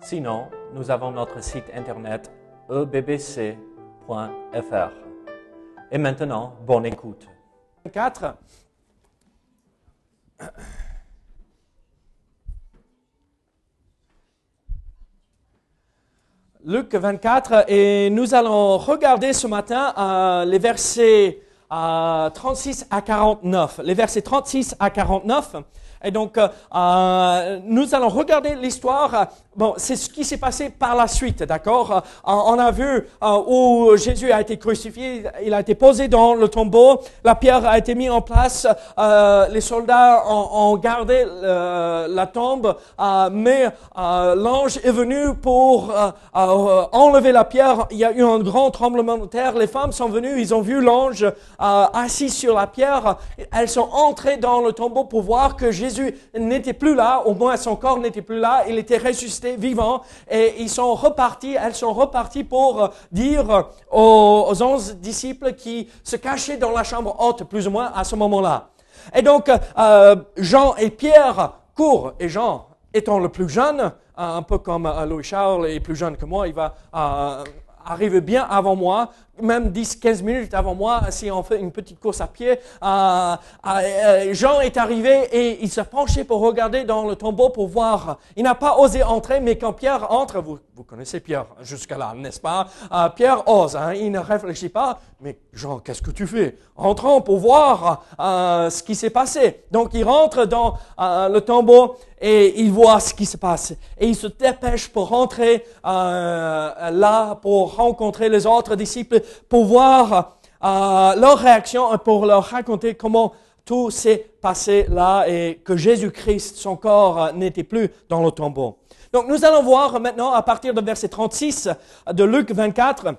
Sinon, nous avons notre site internet ebbc.fr. Et maintenant, bonne écoute. 4. Luc 24, et nous allons regarder ce matin euh, les versets euh, 36 à 49. Les versets 36 à 49. Et donc, euh, euh, nous allons regarder l'histoire. Bon, c'est ce qui s'est passé par la suite, d'accord? Euh, On a vu euh, où Jésus a été crucifié, il a été posé dans le tombeau, la pierre a été mise en place, les soldats ont, ont gardé la tombe, mais l'ange est venu pour enlever la pierre. Il y a eu un grand tremblement de terre. Les femmes sont venues, ils ont vu l'ange assis sur la pierre. Elles sont entrées dans le tombeau pour voir que Jésus n'était plus là, au moins son corps n'était plus là, il était ressuscité vivant et ils sont repartis, elles sont reparties pour euh, dire euh, aux, onze disciples qui se cachaient dans la chambre haute plus ou moins à ce moment-là. Et donc euh, Jean et Pierre courent et Jean étant le plus jeune, un peu comme Louis Charles est plus jeune que moi, il va arriver bien avant moi, même 10-15 minutes avant moi, si on fait une petite course à pied. Euh, euh, Jean est arrivé et il s'est penché pour regarder dans le tombeau pour voir. Il n'a pas osé entrer, mais quand Pierre entre, vous, vous connaissez Pierre jusqu'à là, n'est-ce pas? Euh, Pierre ose, hein, il ne réfléchit pas. Mais Jean, qu'est-ce que tu fais? Entrons pour voir euh, ce qui s'est passé. Donc il rentre dans euh, le tombeau et il voit ce qui se passe. Et il se dépêche pour rentrer euh, là, pour rencontrer les autres disciples, pour voir euh, leur réaction et pour leur raconter comment tout s'est passé là et que Jésus-Christ, son corps, euh, n'était plus dans le tombeau. Donc nous allons voir maintenant à partir de verset 36 de Luc 24.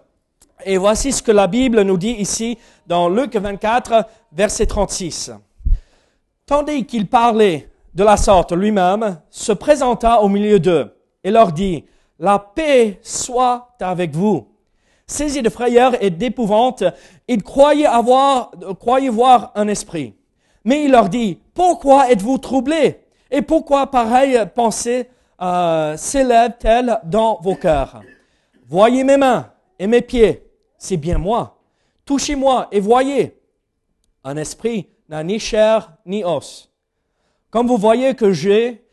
Et voici ce que la Bible nous dit ici dans Luc 24, verset 36. Tandis qu'il parlait de la sorte lui-même, se présenta au milieu d'eux et leur dit, La paix soit avec vous. Saisis de frayeur et d'épouvante, ils croyaient avoir, croyaient voir un esprit. Mais il leur dit, Pourquoi êtes-vous troublés? Et pourquoi pareille pensée euh, s'élève-t-elle dans vos cœurs? Voyez mes mains et mes pieds, c'est bien moi. Touchez-moi et voyez. Un esprit n'a ni chair ni os. Comme vous voyez que j'ai,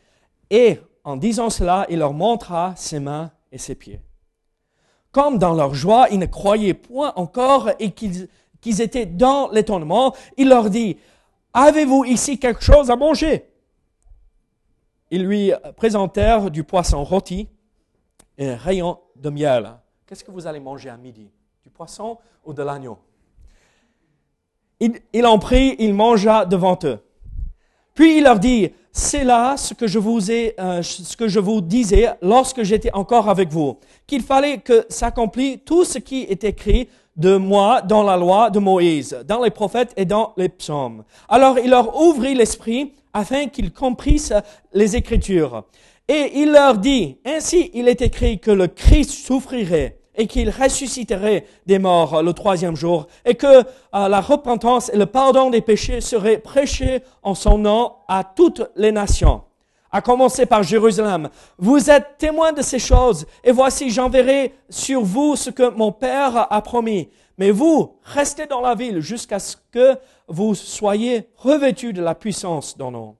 et en disant cela, il leur montra ses mains et ses pieds. Comme dans leur joie, ils ne croyaient point encore et qu'ils étaient dans l'étonnement, il leur dit, Avez-vous ici quelque chose à manger? Ils lui présentèrent du poisson rôti et un rayon de miel. Qu'est-ce que vous allez manger à midi? Du poisson ou de l'agneau? Il en prit, il mangea devant eux. Puis il leur dit, c'est là ce que je vous ai, euh, ce que je vous disais lorsque j'étais encore avec vous, qu'il fallait que s'accomplisse tout ce qui est écrit de moi dans la loi de Moïse, dans les prophètes et dans les psaumes. Alors il leur ouvrit l'esprit afin qu'ils comprissent les Écritures. Et il leur dit, ainsi il est écrit que le Christ souffrirait et qu'il ressusciterait des morts le troisième jour, et que euh, la repentance et le pardon des péchés seraient prêchés en son nom à toutes les nations, à commencer par Jérusalem. Vous êtes témoins de ces choses, et voici j'enverrai sur vous ce que mon Père a promis. Mais vous, restez dans la ville jusqu'à ce que vous soyez revêtus de la puissance d'en haut.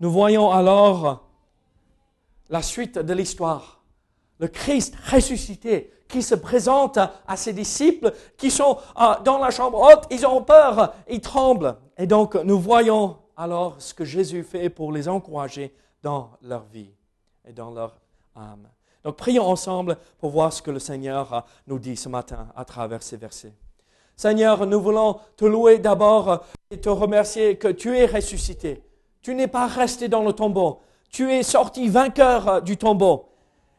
Nous voyons alors la suite de l'histoire le Christ ressuscité qui se présente à ses disciples qui sont euh, dans la chambre haute, ils ont peur, ils tremblent. Et donc nous voyons alors ce que Jésus fait pour les encourager dans leur vie et dans leur âme. Donc prions ensemble pour voir ce que le Seigneur nous dit ce matin à travers ces versets. Seigneur, nous voulons te louer d'abord et te remercier que tu es ressuscité. Tu n'es pas resté dans le tombeau. tu es sorti vainqueur du tombeau.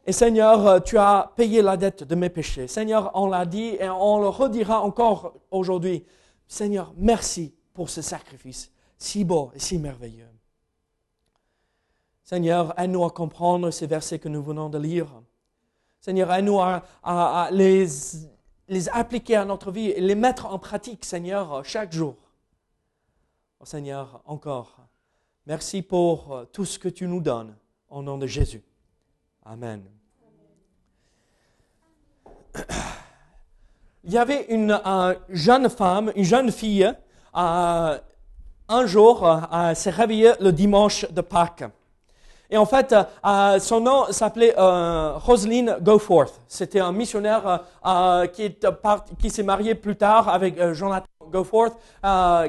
Et Seigneur, tu as payé la dette de mes péchés. Seigneur, on l'a dit et on le redira encore aujourd'hui. Seigneur, merci pour ce sacrifice si beau et si merveilleux. Seigneur, aide-nous à comprendre ces versets que nous venons de lire. Seigneur, aide-nous à, les, appliquer à notre vie et les mettre en pratique, Seigneur, chaque jour. Oh, Seigneur, encore, merci pour tout ce que tu nous donnes au nom de Jésus. Amen. Il y avait une jeune femme, une jeune fille, euh, un jour, euh, s'est réveillée le dimanche de Pâques. Et en fait, euh, son nom s'appelait euh, Roselyne Goforth. C'était un missionnaire euh, qui, s'est marié plus tard avec euh, Jonathan Goforth,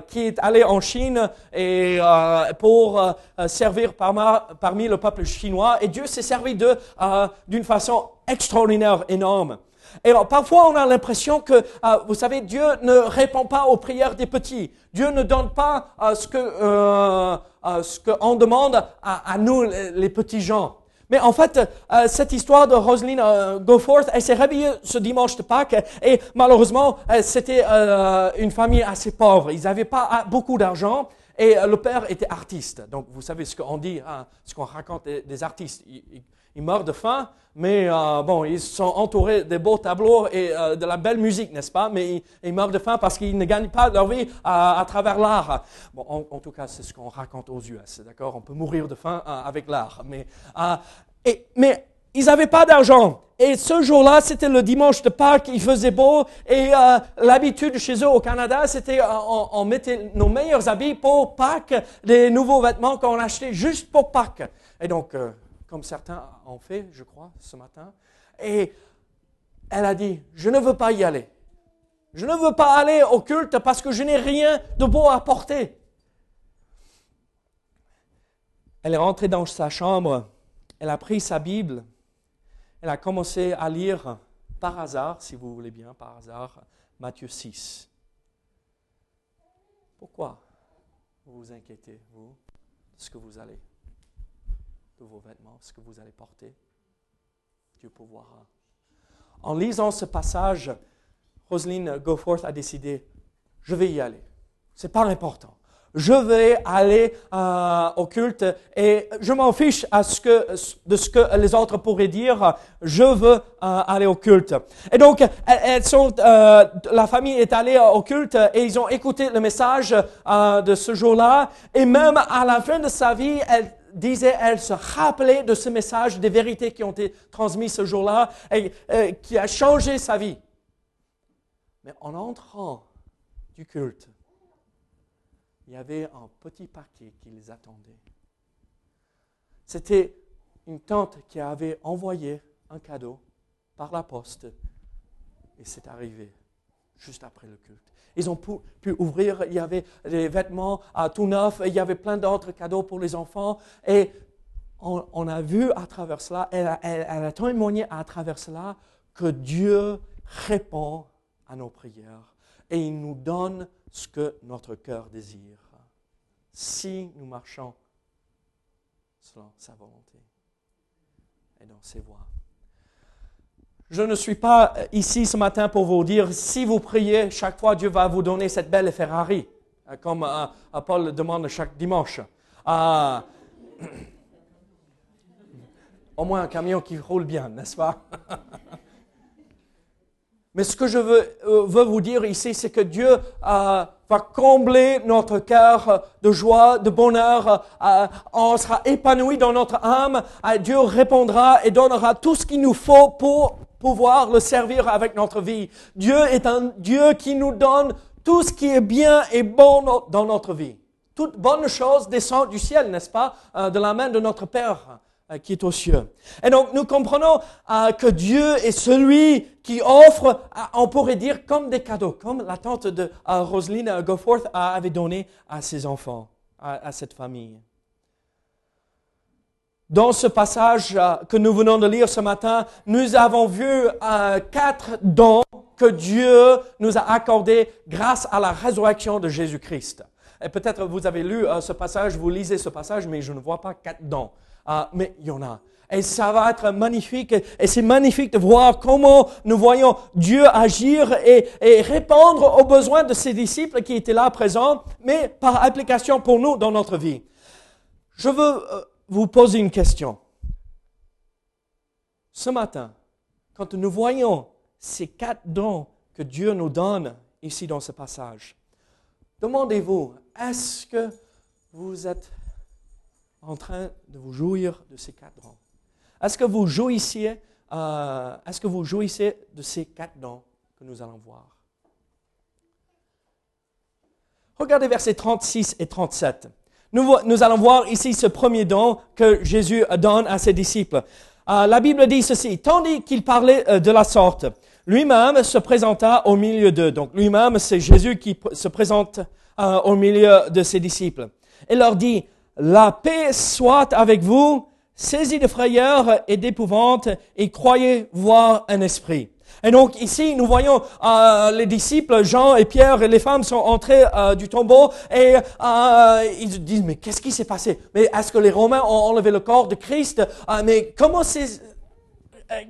qui est allé en Chine et pour servir parmi le peuple chinois. Et Dieu s'est servi d'eux d'une façon extraordinaire, énorme. Et alors, parfois, on a l'impression que, euh, vous savez, Dieu ne répond pas aux prières des petits. Dieu ne donne pas euh, ce que euh, euh ce qu'on demande à, à, nous, les, petits gens. Mais en fait, cette histoire de Roselyne Goforth, elle s'est réveillée ce dimanche de Pâques et malheureusement, c'était une famille assez pauvre. Ils n'avaient pas beaucoup d'argent. Et le père était artiste. Donc, vous savez ce qu'on dit, hein, ce qu'on raconte des, artistes. Meurent de faim, mais euh, bon, ils sont entourés de beaux tableaux et euh, de la belle musique, n'est-ce pas? Mais ils, meurent de faim parce qu'ils ne gagnent pas leur vie à, travers l'art. Bon, en, tout cas, c'est ce qu'on raconte aux US, d'accord? On peut mourir de faim euh, avec l'art. Mais, mais ils n'avaient pas d'argent. Et ce jour-là, c'était le dimanche de Pâques, il faisait beau, et l'habitude chez eux au Canada, c'était on, on, mettait nos meilleurs habits pour Pâques, des nouveaux vêtements qu'on achetait juste pour Pâques. Et donc, comme certains ont fait, je crois, ce matin. Et elle a dit, je ne veux pas y aller. Je ne veux pas aller au culte parce que je n'ai rien de beau à porter. Elle est rentrée dans sa chambre, elle a pris sa Bible, elle a commencé à lire par hasard, si vous voulez bien, par hasard, Matthieu 6. Pourquoi vous vous inquiétez, vous, de ce que vous allez vos vêtements, ce que vous allez porter. Dieu pourvoira. En lisant ce passage, Roselyne Goforth a décidé, je vais y aller. C'est pas important. Je vais aller euh, au culte et je m'en fiche de ce que les autres pourraient dire. Je veux euh, aller au culte. Et donc, elles sont, euh, la famille est allée au culte et ils ont écouté le message de ce jour-là. Et même à la fin de sa vie, elle disait, elle se rappelait de ce message, des vérités qui ont été transmises ce jour-là, et euh, qui a changé sa vie. Mais en entrant du culte, il y avait un petit paquet qui les attendait. C'était une tante qui avait envoyé un cadeau par la poste, et c'est arrivé juste après le culte. Ils ont pu, ouvrir, il y avait des vêtements à tout neuf, il y avait plein d'autres cadeaux pour les enfants. Et on, a vu à travers cela, elle elle a témoigné à travers cela que Dieu répond à nos prières et il nous donne ce que notre cœur désire. Si nous marchons selon sa volonté et dans ses voies. Je ne suis pas ici ce matin pour vous dire, si vous priez, chaque fois Dieu va vous donner cette belle Ferrari, euh, comme euh, Paul demande chaque dimanche. Euh, au moins un camion qui roule bien, n'est-ce pas? Mais ce que je veux vous dire ici, c'est que Dieu va combler notre cœur de joie, de bonheur. on sera épanoui dans notre âme. Dieu répondra et donnera tout ce qu'il nous faut pour pouvoir le servir avec notre vie. Dieu est un Dieu qui nous donne tout ce qui est bien et bon dans notre vie. Toute bonne chose descend du ciel, n'est-ce pas, euh, de la main de notre Père euh, qui est aux cieux. Et donc nous comprenons euh, que Dieu est celui qui offre, on pourrait dire, comme des cadeaux, comme la tante de Roselyne Goforth avait donné à ses enfants, à cette famille. Dans ce passage euh, que nous venons de lire ce matin, nous avons vu euh, quatre dons que Dieu nous a accordés grâce à la résurrection de Jésus-Christ. Et peut-être vous avez lu euh, ce passage, vous lisez ce passage, mais je ne vois pas quatre dons. Mais il y en a. Et ça va être magnifique. Et c'est magnifique de voir comment nous voyons Dieu agir et, répondre aux besoins de ses disciples qui étaient là présents, mais par application pour nous dans notre vie. Je veux vous poser une question. Ce matin, quand nous voyons ces quatre dons que Dieu nous donne ici dans ce passage, demandez-vous, est-ce que vous êtes en train de vous jouir de ces quatre dons? Est-ce que vous jouissez, euh, est-ce que vous jouissez de ces quatre dons que nous allons voir? Regardez versets 36 et 37. Nous, allons voir ici ce premier don que Jésus donne à ses disciples. Euh, la Bible dit ceci, tandis qu'il parlait euh, de la sorte, lui-même se présenta au milieu d'eux. Donc lui-même, c'est Jésus qui se présente au milieu de ses disciples. Et leur dit, la paix soit avec vous saisis de frayeur et d'épouvante, et croyez voir un esprit. Et donc ici, nous voyons euh, les disciples, Jean et Pierre et les femmes sont entrés euh, du tombeau et euh, ils disent, mais qu'est-ce qui s'est passé? Mais est-ce que les Romains ont enlevé le corps de Christ? Mais comment c'est...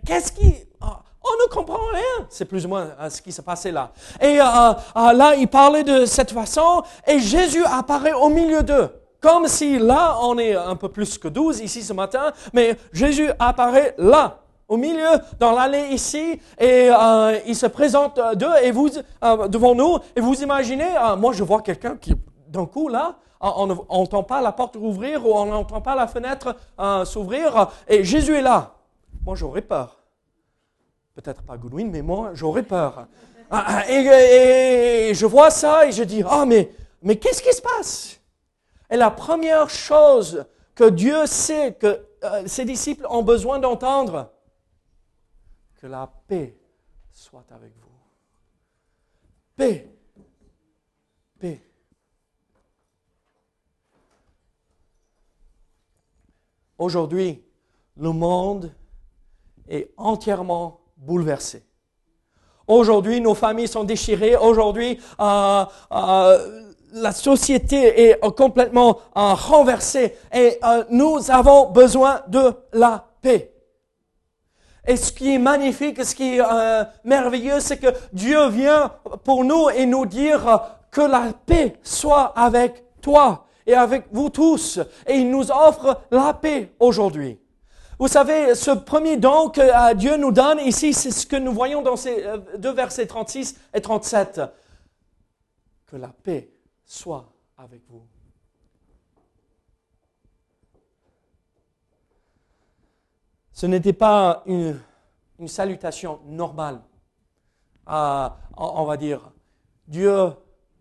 Qu'est-ce qui... On ne comprend rien. C'est plus ou moins ce qui s'est passé là. Et là, il parlait de cette façon et Jésus apparaît au milieu d'eux. Comme si là, on est un peu plus que 12 ici ce matin, mais Jésus apparaît là, au milieu, dans l'allée ici, et euh, il se présente d'eux et vous, euh, devant nous, et vous imaginez, euh, moi je vois quelqu'un qui, d'un coup là, on n'entend pas la porte ouvrir ou on n'entend pas la fenêtre s'ouvrir, et Jésus est là. Moi j'aurais peur. Peut-être pas Goodwin, mais moi j'aurais peur. Et, je vois ça et je dis, ah mais, mais qu'est-ce qui se passe? Et la première chose que Dieu sait que euh, ses disciples ont besoin d'entendre, que la paix soit avec vous. Paix. Paix. Aujourd'hui, le monde est entièrement bouleversé. Aujourd'hui, nos familles sont déchirées. Aujourd'hui, euh, euh, la société est complètement euh, renversée et nous avons besoin de la paix. Et ce qui est magnifique, ce qui est euh, merveilleux, c'est que Dieu vient pour nous et nous dire que la paix soit avec toi et avec vous tous. Et il nous offre la paix aujourd'hui. Vous savez, ce premier don que Dieu nous donne ici, c'est ce que nous voyons dans ces deux versets 36 et 37. Que la paix soit avec vous. Ce n'était pas une, salutation normale. On va dire, Dieu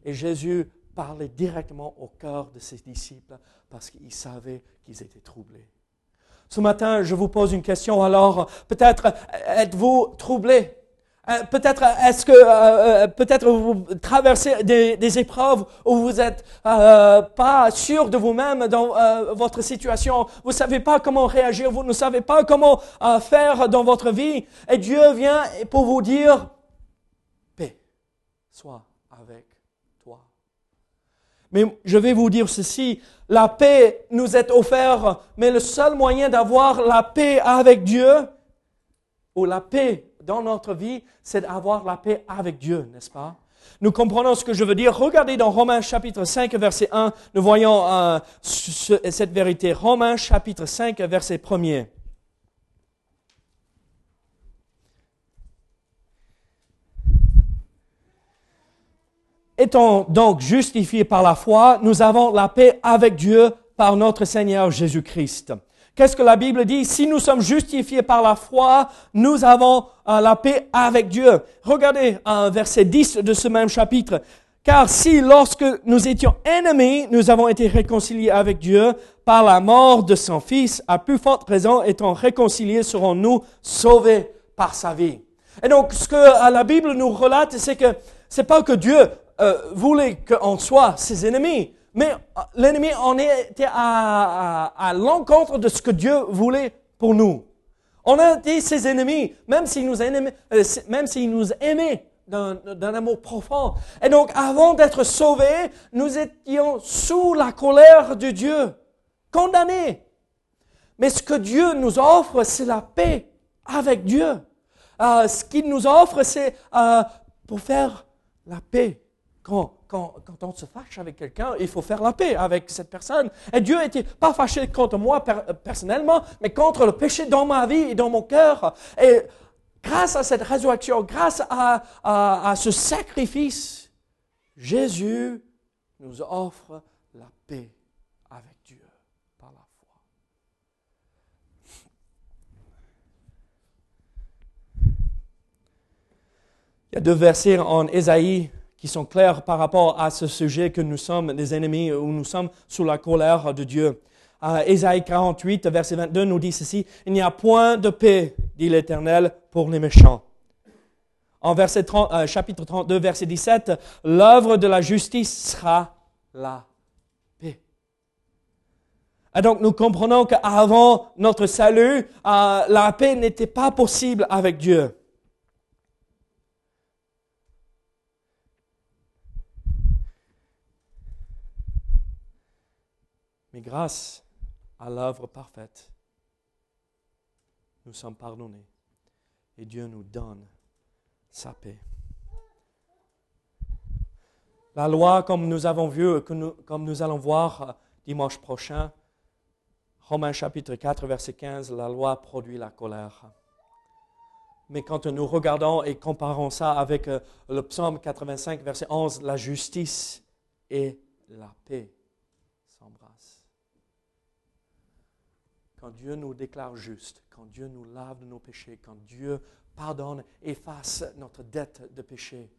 et Jésus parlaient directement au cœur de ses disciples parce qu'ils savaient qu'ils étaient troublés. Ce matin, je vous pose une question. Alors, peut-être êtes-vous troublé? Euh, peut-être est-ce que euh, euh, peut-être vous traversez des, épreuves où vous n'êtes pas sûr de vous-même dans votre situation. Vous savez pas comment réagir. Vous ne savez pas comment faire dans votre vie. Et Dieu vient pour vous dire paix, sois avec toi. Mais je vais vous dire ceci. La paix nous est offerte, mais le seul moyen d'avoir la paix avec Dieu ou la paix dans notre vie, c'est d'avoir la paix avec Dieu, n'est-ce pas? Nous comprenons ce que je veux dire. Regardez dans Romains chapitre 5, verset 1, nous voyons euh, cette vérité. Romains chapitre 5, verset 1 Étant donc justifiés par la foi, nous avons la paix avec Dieu par notre Seigneur Jésus-Christ. Qu'est-ce que la Bible dit? Si nous sommes justifiés par la foi, nous avons euh, la paix avec Dieu. Regardez un verset 10 de ce même chapitre. Car si lorsque nous étions ennemis, nous avons été réconciliés avec Dieu par la mort de son Fils, à plus forte raison, étant réconciliés, serons-nous sauvés par sa vie. Et donc, ce que euh, la Bible nous relate, c'est que c'est pas que Dieu euh, voulait qu'on soit ses ennemis, mais euh, l'ennemi en était à, l'encontre de ce que Dieu voulait pour nous. On a été ses ennemis, même s'il nous, aimait, euh, même s'il nous aimait d'un amour profond. Et donc, avant d'être sauvés, nous étions sous la colère de Dieu, condamnés. Mais ce que Dieu nous offre, c'est la paix avec Dieu. Euh, ce qu'il nous offre, c'est pour faire la paix. Quand, on se fâche avec quelqu'un, il faut faire la paix avec cette personne. Et Dieu n'était pas fâché contre moi personnellement, mais contre le péché dans ma vie et dans mon cœur. Et grâce à cette résurrection, grâce à ce sacrifice, Jésus nous offre la paix avec Dieu par la foi. Il y a deux versets en Ésaïe qui sont clairs par rapport à ce sujet que nous sommes des ennemis ou nous sommes sous la colère de Dieu. Ésaïe 48, verset 22 nous dit ceci, Il n'y a point de paix, dit l'Éternel, pour les méchants. En verset 30, euh, chapitre 32, verset 17, l'œuvre de la justice sera la paix. Et donc nous comprenons qu'avant notre salut, euh, la paix n'était pas possible avec Dieu. Grâce à l'œuvre parfaite, nous sommes pardonnés et Dieu nous donne sa paix. La loi, comme nous avons vu, comme nous allons voir euh, dimanche prochain, Romains chapitre 4, verset 15, la loi produit la colère. Mais quand nous regardons et comparons ça avec euh, le psaume 85, verset 11, la justice et la paix quand Dieu nous déclare juste, quand Dieu nous lave de nos péchés, quand Dieu pardonne, efface notre dette de péché,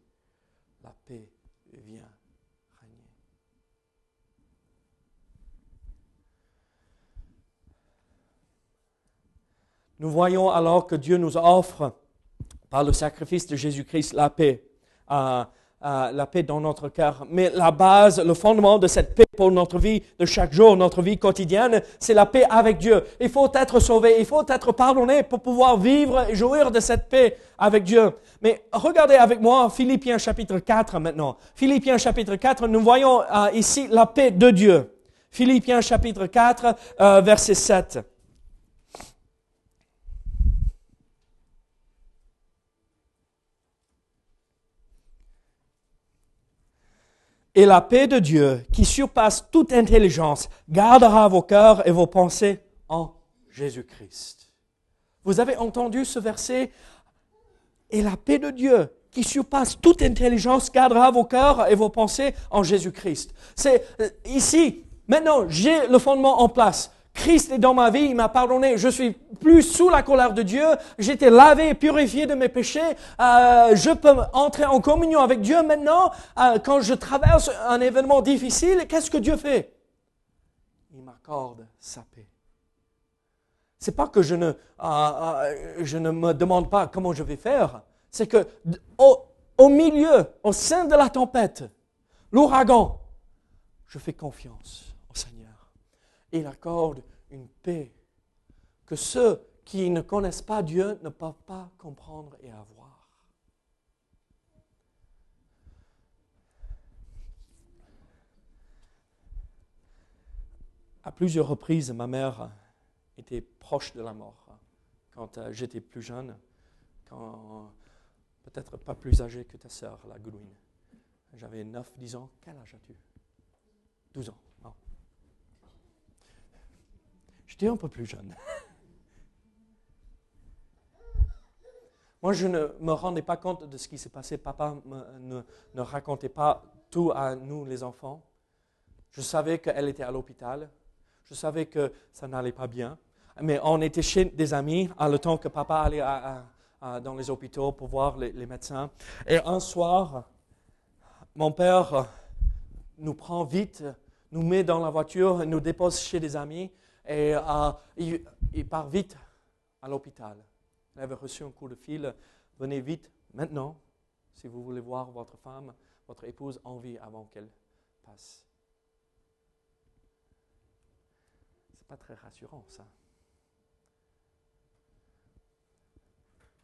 la paix vient régner. Nous voyons alors que Dieu nous offre, par le sacrifice de Jésus-Christ, la paix. La paix dans notre cœur. Mais la base, le fondement de cette paix pour notre vie de chaque jour, notre vie quotidienne, c'est la paix avec Dieu. Il faut être sauvé, il faut être pardonné pour pouvoir vivre et jouir de cette paix avec Dieu. Mais regardez avec moi Philippiens chapitre 4 maintenant. Philippiens chapitre 4, nous voyons euh, ici la paix de Dieu. Philippiens chapitre 4, euh, verset 7. Et la paix de Dieu, qui surpasse toute intelligence, gardera vos cœurs et vos pensées en Jésus-Christ. Vous avez entendu ce verset? Et la paix de Dieu, qui surpasse toute intelligence, gardera vos cœurs et vos pensées en Jésus-Christ. C'est euh, ici, maintenant, j'ai le fondement en place. Christ est dans ma vie, il m'a pardonné, je suis plus sous la colère de Dieu, j'étais lavé et purifié de mes péchés, euh, je peux entrer en communion avec Dieu maintenant. Euh, quand je traverse un événement difficile, qu'est-ce que Dieu fait? Il m'accorde sa paix. C'est pas que je ne, euh, je ne me demande pas comment je vais faire, c'est que au, au milieu, au sein de la tempête, l'ouragan, je fais confiance il accorde une paix que ceux qui ne connaissent pas Dieu ne peuvent pas comprendre et avoir. À plusieurs reprises, ma mère était proche de la mort quand euh, j'étais plus jeune, quand peut-être pas plus âgé que ta sœur, la Goodwin. J'avais 9-10 ans. Quel âge as-tu? 12 ans. J'étais un peu plus jeune. Moi, je ne me rendais pas compte de ce qui s'est passé. Papa ne, racontait pas tout à nous, les enfants. Je savais qu'elle était à l'hôpital. Je savais que ça n'allait pas bien. Mais on était chez des amis à le temps que papa allait dans les hôpitaux pour voir les, les, médecins. Et un soir, mon père nous prend vite, nous met dans la voiture, nous dépose chez des amis et euh, il, part vite à l'hôpital. Il avait reçu un coup de fil. Venez vite maintenant si vous voulez voir votre femme, votre épouse en vie avant qu'elle passe. C'est pas très rassurant ça.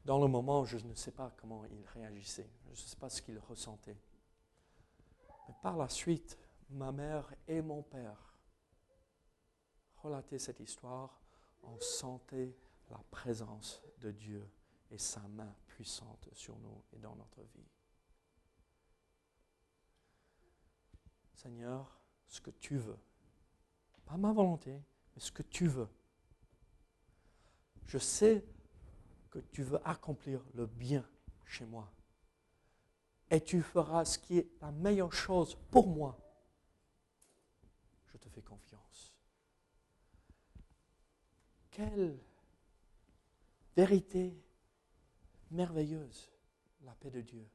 Dans le moment, je ne sais pas comment il réagissait. Je ne sais pas ce qu'il ressentait. Mais par la suite, ma mère et mon père relater cette histoire on sentait la présence de Dieu et sa main puissante sur nous et dans notre vie. Seigneur, ce que tu veux, pas ma volonté, mais ce que tu veux. Je sais que tu veux accomplir le bien chez moi. Et tu feras ce qui est la meilleure chose pour moi. Je te fais confiance. Quelle vérité merveilleuse, la paix de Dieu.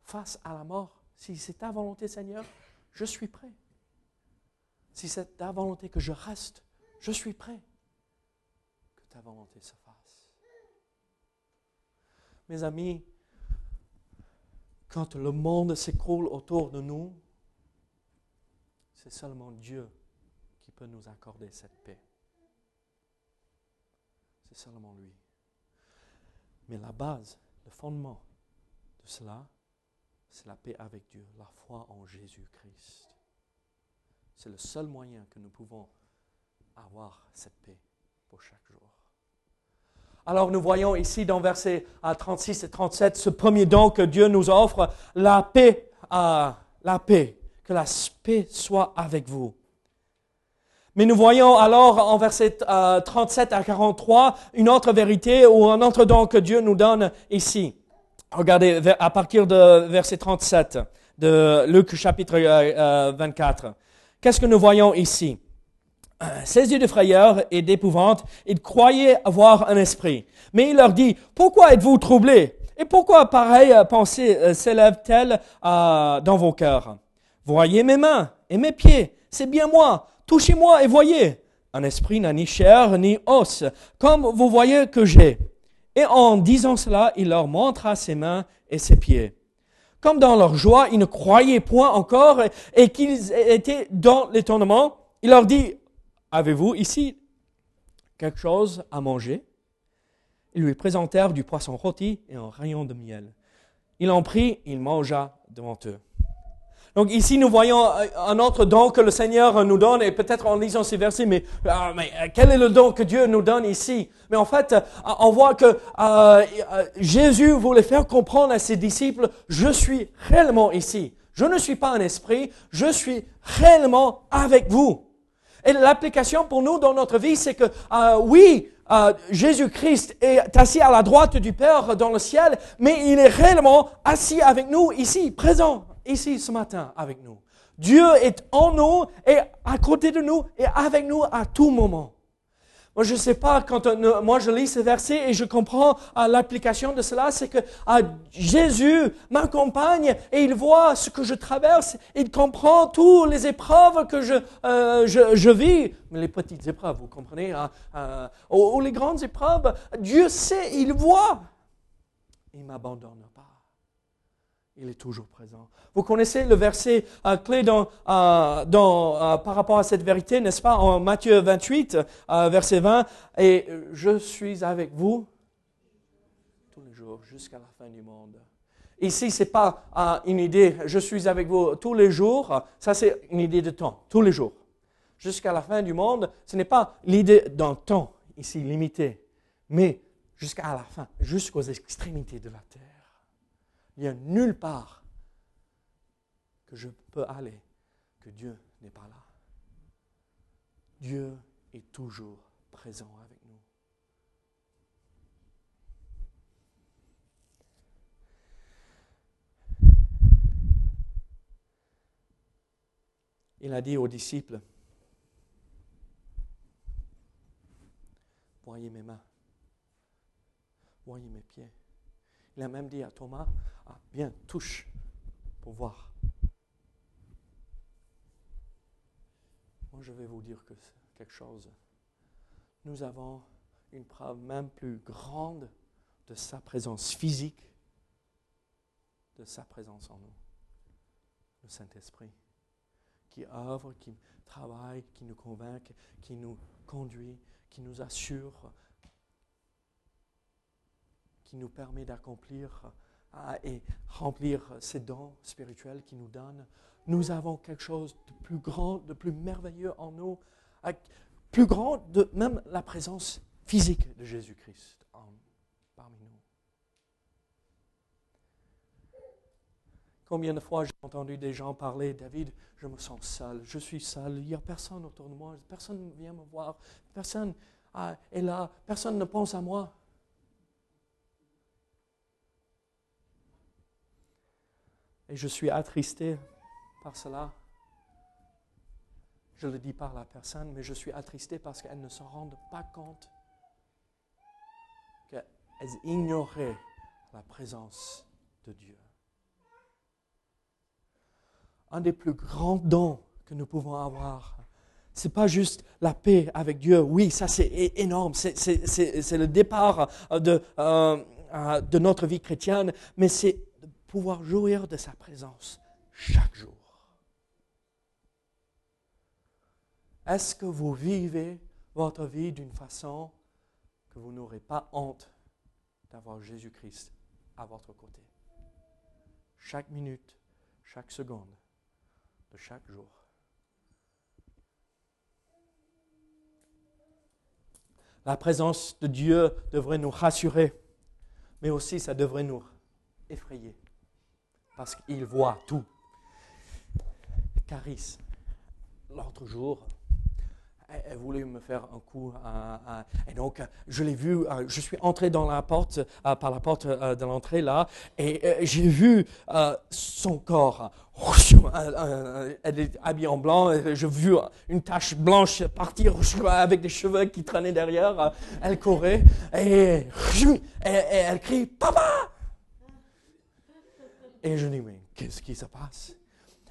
Face à la mort, si c'est ta volonté, Seigneur, je suis prêt. Si c'est ta volonté que je reste, je suis prêt. Que ta volonté se fasse. Mes amis, quand le monde s'écroule autour de nous, c'est seulement Dieu qui peut nous accorder cette paix. C'est seulement lui. Mais la base, le fondement de cela, c'est la paix avec Dieu, la foi en Jésus-Christ. C'est le seul moyen que nous pouvons avoir cette paix pour chaque jour. Alors nous voyons ici dans versets 36 et 37 ce premier don que Dieu nous offre, la paix, la paix, que la paix soit avec vous. Mais nous voyons alors en versets 37 euh, à 43 une autre vérité ou un autre don que Dieu nous donne ici. Regardez à partir de verset 37 de Luc chapitre 24. Euh, euh, Qu'est-ce que nous voyons ici? Yeux de frayeur et d'épouvante, il croyait avoir un esprit. Mais il leur dit, pourquoi êtes-vous troublés? Et pourquoi pareille pensée s'élève-t-elle dans vos cœurs? Voyez mes mains et mes pieds, c'est bien moi. Touchez-moi et voyez. Un esprit n'a ni chair ni os, comme vous voyez que j'ai. Et en disant cela, il leur montra ses mains et ses pieds. Comme dans leur joie, ils ne croyaient point encore et qu'ils étaient dans l'étonnement, il leur dit, avez-vous ici quelque chose à manger? Ils lui présentèrent du poisson rôti et un rayon de miel. Il en prit, il mangea devant eux. Donc ici, nous voyons euh, un autre don que le Seigneur nous donne, et peut-être en lisant ces versets, mais, ah, mais euh, quel est le don que Dieu nous donne ici? Mais en fait, euh, on voit que Jésus voulait faire comprendre à ses disciples, je suis réellement ici. Je ne suis pas un esprit, je suis réellement avec vous. Et l'application pour nous dans notre vie, c'est que oui, Jésus-Christ est assis à la droite du Père dans le ciel, mais il est réellement assis avec nous ici, présent ici ce matin avec nous. Dieu est en nous et à côté de nous et avec nous à tout moment. Moi, je ne sais pas, quand moi je lis ces versets et je comprends euh, l'application de cela, c'est que euh, Jésus m'accompagne et il voit ce que je traverse, il comprend toutes les épreuves que je, euh, je, vis, mais les petites épreuves, vous comprenez, hein, ou, ou, les grandes épreuves, Dieu sait, il voit. Il m'abandonne il est toujours présent. Vous connaissez le verset euh, clé dans, euh, euh, par rapport à cette vérité, n'est-ce pas, en Matthieu 28, verset 20, et je suis avec vous tous les jours jusqu'à la fin du monde. Ici, c'est pas une idée, je suis avec vous tous les jours, ça c'est une idée de temps, tous les jours. Jusqu'à la fin du monde, ce n'est pas l'idée d'un temps ici limité, mais jusqu'à la fin, jusqu'aux extrémités de la terre. Il n'y a nulle part que je peux aller que Dieu n'est pas là. Dieu est toujours présent avec nous. Il a dit aux disciples, voyez mes mains, voyez mes pieds. Il a même dit à Thomas, ah, bien, touche pour voir. Moi, je vais vous dire que quelque chose. Nous avons une preuve même plus grande de sa présence physique, de sa présence en nous. Le Saint-Esprit, qui œuvre, qui travaille, qui nous convainc, qui nous conduit, qui nous assure qui nous permet d'accomplir euh, et remplir ces dons spirituels qui nous donne. Nous avons quelque chose de plus grand, de plus merveilleux en nous. plus grand de même la présence physique de Jésus-Christ parmi nous. Combien de fois j'ai entendu des gens parler, David, je me sens seul, je suis seul, il n'y a personne autour de moi, personne ne vient me voir, personne ah, est là, personne ne pense à moi. Et je suis attristé par cela. Je le dis par la personne, mais je suis attristé parce qu'elles ne s'en rendent pas compte qu'elles ignoraient la présence de Dieu. Un des plus grands dons que nous pouvons avoir, c'est pas juste la paix avec Dieu. Oui, ça c'est énorme. C'est le départ de, euh, euh, de notre vie chrétienne, mais c'est pouvoir jouir de sa présence chaque jour. Est-ce que vous vivez votre vie d'une façon que vous n'aurez pas honte d'avoir Jésus-Christ à votre côté? Chaque minute, chaque seconde de chaque jour. La présence de Dieu devrait nous rassurer, mais aussi ça devrait nous effrayer parce qu'il voit tout. Caris, l'autre jour, elle voulait me faire un coup. et donc, je l'ai vu, euh, je suis entré dans la porte, euh, par la porte euh, de l'entrée là, et j'ai vu son corps. Elle est habillée en blanc, j'ai vu une tache blanche partir avec des cheveux qui traînaient derrière. Elle courait et, et elle crie Papa et je dis, mais qu'est-ce qui se passe?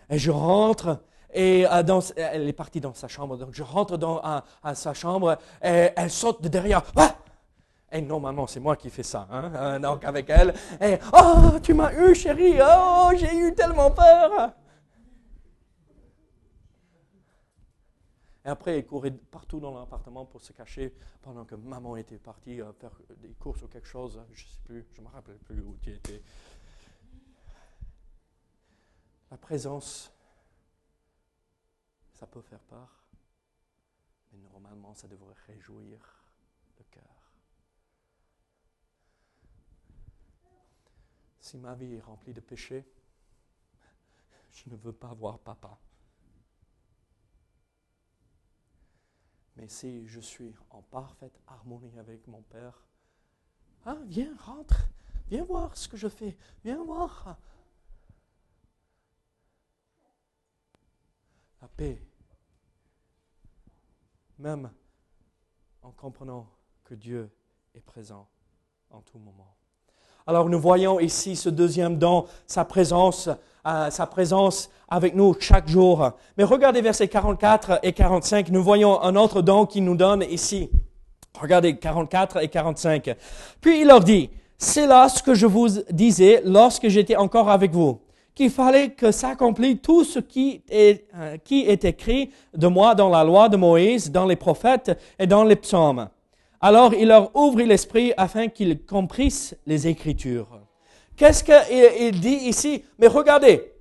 Et je rentre, et euh, elle est partie dans sa chambre, donc je rentre dans sa chambre, et elle saute de derrière. Ah! et normalement, c'est moi qui fais ça, hein, euh, donc avec elle. Et, oh, tu m'as eu, chérie, oh, j'ai eu tellement peur. Et après, elle courait partout dans l'appartement pour se cacher pendant que maman était partie euh, faire des courses ou quelque chose. Je ne sais plus, je ne me rappelle plus où tu étais. La présence, ça peut faire peur, mais normalement, ça devrait réjouir le cœur. Si ma vie est remplie de péchés, je ne veux pas voir papa. Mais si je suis en parfaite harmonie avec mon Père, ah, viens, rentre, viens voir ce que je fais, viens voir la paix, même en comprenant que Dieu est présent en tout moment. Alors nous voyons ici ce deuxième don, sa présence, euh, sa présence avec nous chaque jour. Mais regardez versets 44 et 45, nous voyons un autre don qu'il nous donne ici. Regardez 44 et 45. Puis il leur dit, c'est là ce que je vous disais lorsque j'étais encore avec vous qu'il fallait que s'accomplisse tout ce qui est, euh, qui est écrit de moi dans la loi de Moïse, dans les prophètes et dans les psaumes. Alors il leur ouvrit l'esprit afin qu'ils comprissent les Écritures. Qu'est-ce qu'il dit ici? Mais regardez,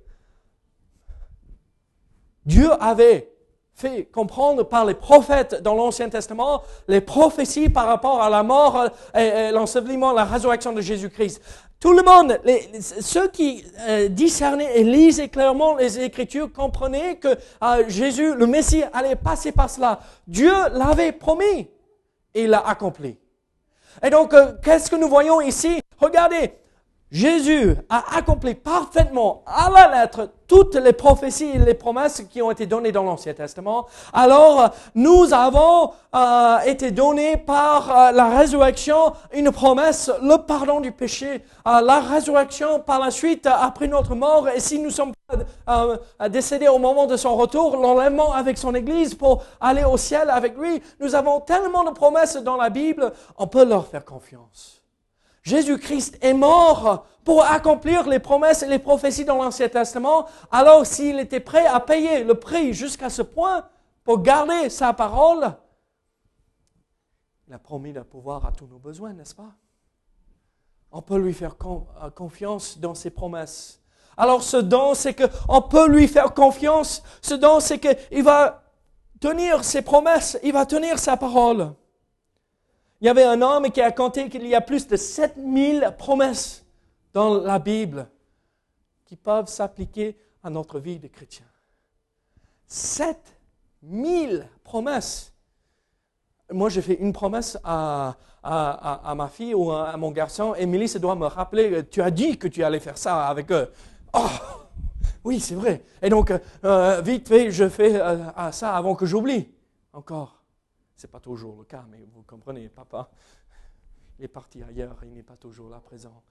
Dieu avait fait comprendre par les prophètes dans l'Ancien Testament les prophéties par rapport à la mort, et l'ensevelissement, la résurrection de Jésus-Christ. Tout le monde, ceux qui euh, discernaient et lisaient clairement les Écritures, comprenaient que euh, Jésus, le Messie, allait passer par cela. Dieu l'avait promis et l'a accompli. Et donc, euh, qu'est-ce que nous voyons ici? Regardez, Jésus a accompli parfaitement à la lettre toutes les prophéties et les promesses qui ont été données dans l'Ancien Testament. Alors, nous avons euh, été donnés par euh, la résurrection une promesse, le pardon du péché, euh, la résurrection par la suite après notre mort. Et si nous sommes décédés au moment de son retour, l'enlèvement avec son Église pour aller au ciel avec lui, nous avons tellement de promesses dans la Bible, on peut leur faire confiance. Jésus-Christ est mort pour accomplir les promesses et les prophéties dans l'Ancien Testament, alors s'il était prêt à payer le prix jusqu'à ce point pour garder sa parole, il a promis de pouvoir à tous nos besoins, n'est-ce pas? On peut lui faire euh, confiance dans ses promesses. Alors ce don, c'est qu'on peut lui faire confiance. Ce don, c'est qu'il va tenir ses promesses, il va tenir sa parole. Il y avait un homme qui a compté qu'il y a plus de 7000 promesses dans la Bible qui peuvent s'appliquer à notre vie de chrétien. 7000 promesses. Moi, j'ai fait une promesse à, ma fille ou à, mon garçon, Émilie se doit me rappeler, tu as dit que tu allais faire ça avec eux. Oh, oui, c'est vrai. Et donc, euh, vite fait, je fais euh, ça avant que j'oublie. Encore. Ce n'est pas toujours le cas, mais vous comprenez, papa est parti ailleurs, il n'est pas toujours là présent.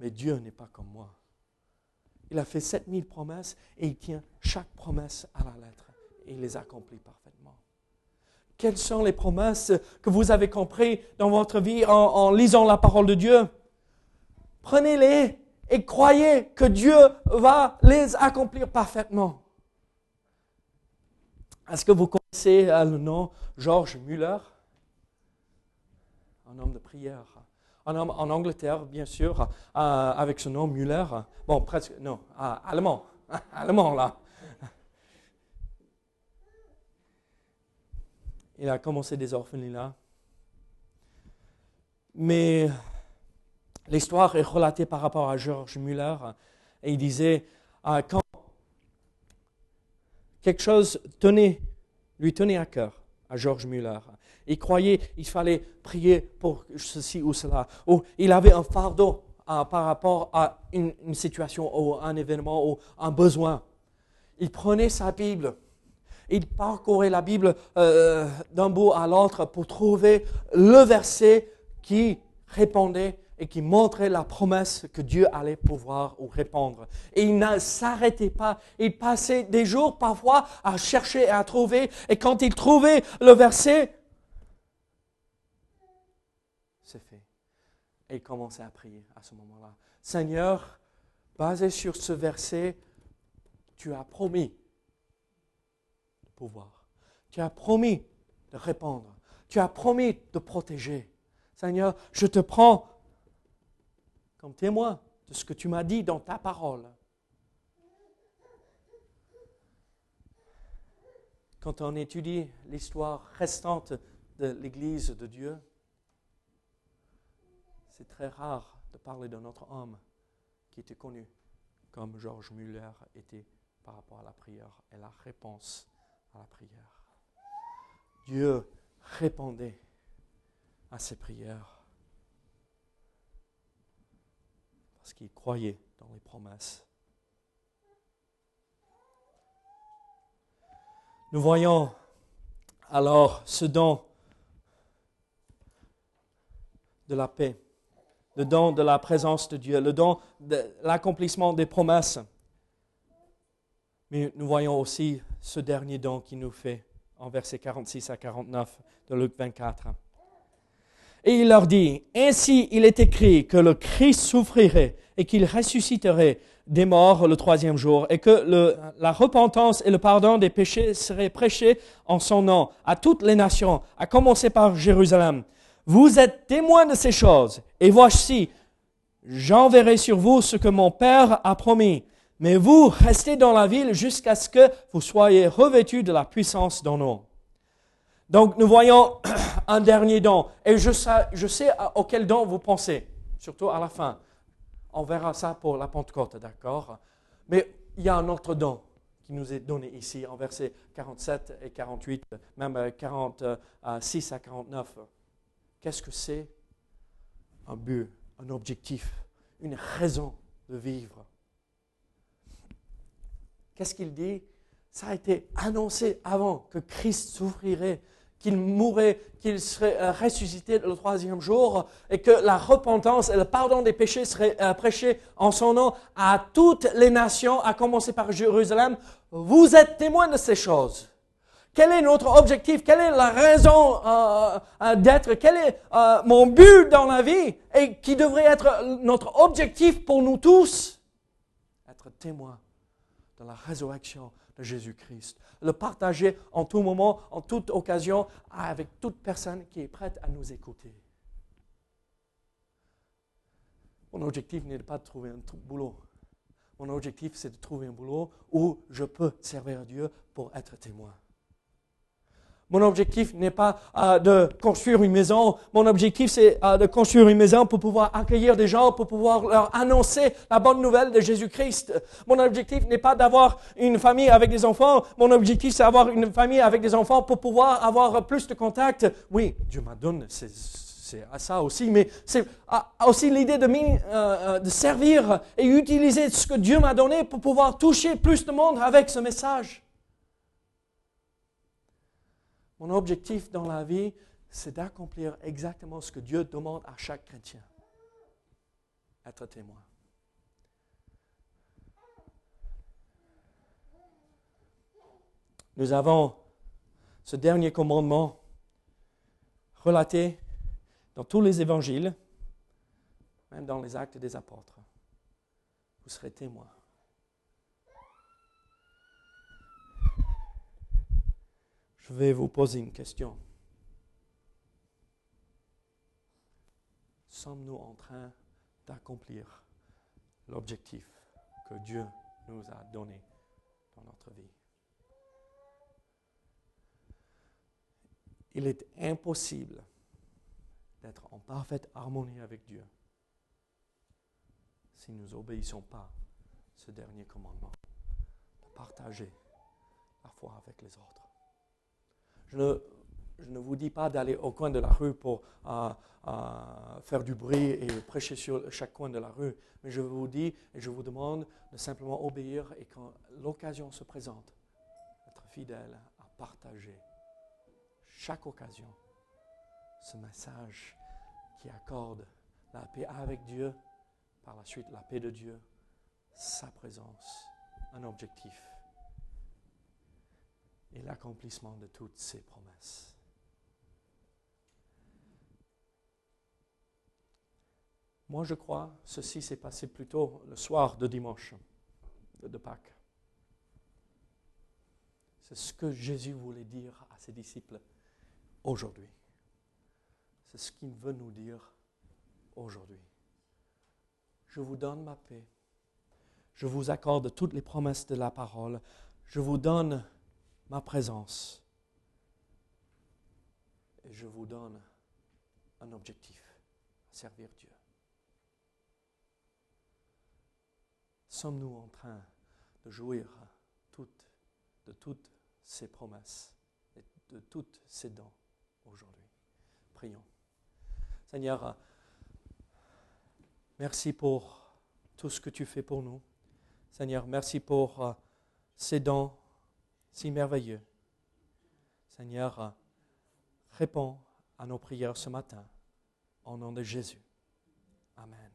Mais Dieu n'est pas comme moi. Il a fait 7000 promesses et il tient chaque promesse à la lettre et il les accomplit parfaitement. Quelles sont les promesses que vous avez comprises dans votre vie en lisant la parole de Dieu? Prenez-les et croyez que Dieu va les accomplir parfaitement. Est-ce que vous connaissez euh, le nom George Muller Un homme de prière. Un homme en Angleterre, bien sûr, euh, avec ce nom Muller. Bon, presque, non, euh, allemand. allemand, là. Il a commencé des orphelinats. Mais L'histoire est relatée par rapport à George Muller et il disait quand quelque chose tenait, lui tenait à cœur à George Muller, il croyait qu'il fallait prier pour ceci ou cela, ou il avait un fardeau ah, par rapport à une, situation ou un événement ou un besoin. Il prenait sa Bible, il parcourait la Bible euh, d'un bout à l'autre pour trouver le verset qui répondait et qui montrait la promesse que Dieu allait pouvoir ou répondre. Et il ne s'arrêtait pas. Il passait des jours parfois à chercher et à trouver. Et quand il trouvait le verset, c'est fait. Et il commençait à prier à ce moment-là. Seigneur, basé sur ce verset, tu as promis de pouvoir. Tu as promis de répondre. Tu as promis de protéger. Seigneur, je te prends comme témoin de ce que tu m'as dit dans ta parole. Quand on étudie l'histoire restante de l'Église de Dieu, c'est très rare de parler d'un autre homme qui était connu comme Georges Muller était par rapport à la prière et la réponse à la prière. Dieu répondait à ses prières. Parce qu'il croyait dans les promesses. Nous voyons alors ce don de la paix, le don de la présence de Dieu, le don de l'accomplissement des promesses. Mais nous voyons aussi ce dernier don qui nous fait en versets 46 à 49 de Luc 24. Et il leur dit, Ainsi il est écrit que le Christ souffrirait et qu'il ressusciterait des morts le troisième jour, et que la repentance et le pardon des péchés seraient prêchés en son nom à toutes les nations, à commencer par Jérusalem. Vous êtes témoins de ces choses, et voici, j'enverrai sur vous ce que mon Père a promis. Mais vous restez dans la ville jusqu'à ce que vous soyez revêtus de la puissance d'un nom. Donc nous voyons un dernier don. Et je sais, je sais auquel don vous pensez, surtout à la fin. On verra ça pour la Pentecôte, d'accord? Mais il y a un autre don qui nous est donné ici en versets 47 et 48, même 46 à 49. Qu'est-ce que c'est? Un but, un objectif, une raison de vivre. Qu'est-ce qu'il dit? Ça a été annoncé avant que Christ souffrirait qu'il mourrait, qu'il serait euh, ressuscité le troisième jour et que la repentance et le pardon des péchés seraient euh, prêchés en son nom à toutes les nations, à commencer par Jérusalem. Vous êtes témoins de ces choses. Quel est notre objectif? Quelle est la raison euh, d'être? Quel est mon but dans la vie Et qui devrait être notre objectif pour nous tous? Être témoins de la résurrection Jésus-Christ. Le partager en tout moment, en toute occasion, avec toute personne qui est prête à nous écouter. Mon objectif n'est pas de trouver un boulot. Mon objectif, c'est de trouver un boulot où je peux servir Dieu pour être témoin. Mon objectif n'est pas euh, de construire une maison. Mon objectif, c'est euh, de construire une maison pour pouvoir accueillir des gens, pour pouvoir leur annoncer la bonne nouvelle de Jésus-Christ. Mon objectif n'est pas d'avoir une famille avec des enfants. Mon objectif, c'est d'avoir une famille avec des enfants pour pouvoir avoir plus de contacts. Oui, Dieu m'a donné, c'est ça aussi, mais c'est aussi l'idée de, euh, de servir et utiliser ce que Dieu m'a donné pour pouvoir toucher plus de monde avec ce message. Mon objectif dans la vie, c'est d'accomplir exactement ce que Dieu demande à chaque chrétien. Être témoin. Nous avons ce dernier commandement relaté dans tous les évangiles, même dans les actes des apôtres. Vous serez témoin. Je vais vous poser une question. Sommes-nous en train d'accomplir l'objectif que Dieu nous a donné dans notre vie? Il est impossible d'être en parfaite harmonie avec Dieu si nous n'obéissons pas ce dernier commandement, de partager la foi avec les autres. Je ne, vous dis pas d'aller au coin de la rue pour euh, euh, faire du bruit et prêcher sur chaque coin de la rue, mais je vous dis et je vous demande de simplement obéir et quand l'occasion se présente, être fidèle à partager chaque occasion ce message qui accorde la paix avec Dieu, par la suite la paix de Dieu, sa présence, un objectif l'accomplissement de toutes ses promesses. Moi, je crois, ceci s'est passé plutôt le soir de dimanche, de Pâques. C'est ce que Jésus voulait dire à ses disciples aujourd'hui. C'est ce qu'il veut nous dire aujourd'hui. Je vous donne ma paix. Je vous accorde toutes les promesses de la parole. Je vous donne ma présence. Et je vous donne un objectif, servir Dieu. Sommes-nous en train de jouir de toutes ces promesses et de toutes ces dons aujourd'hui? Prions. Seigneur, merci pour tout ce que tu fais pour nous. Seigneur, merci pour euh, ces dons si merveilleux. Seigneur, réponds à nos prières ce matin. Au nom de Jésus. Amen.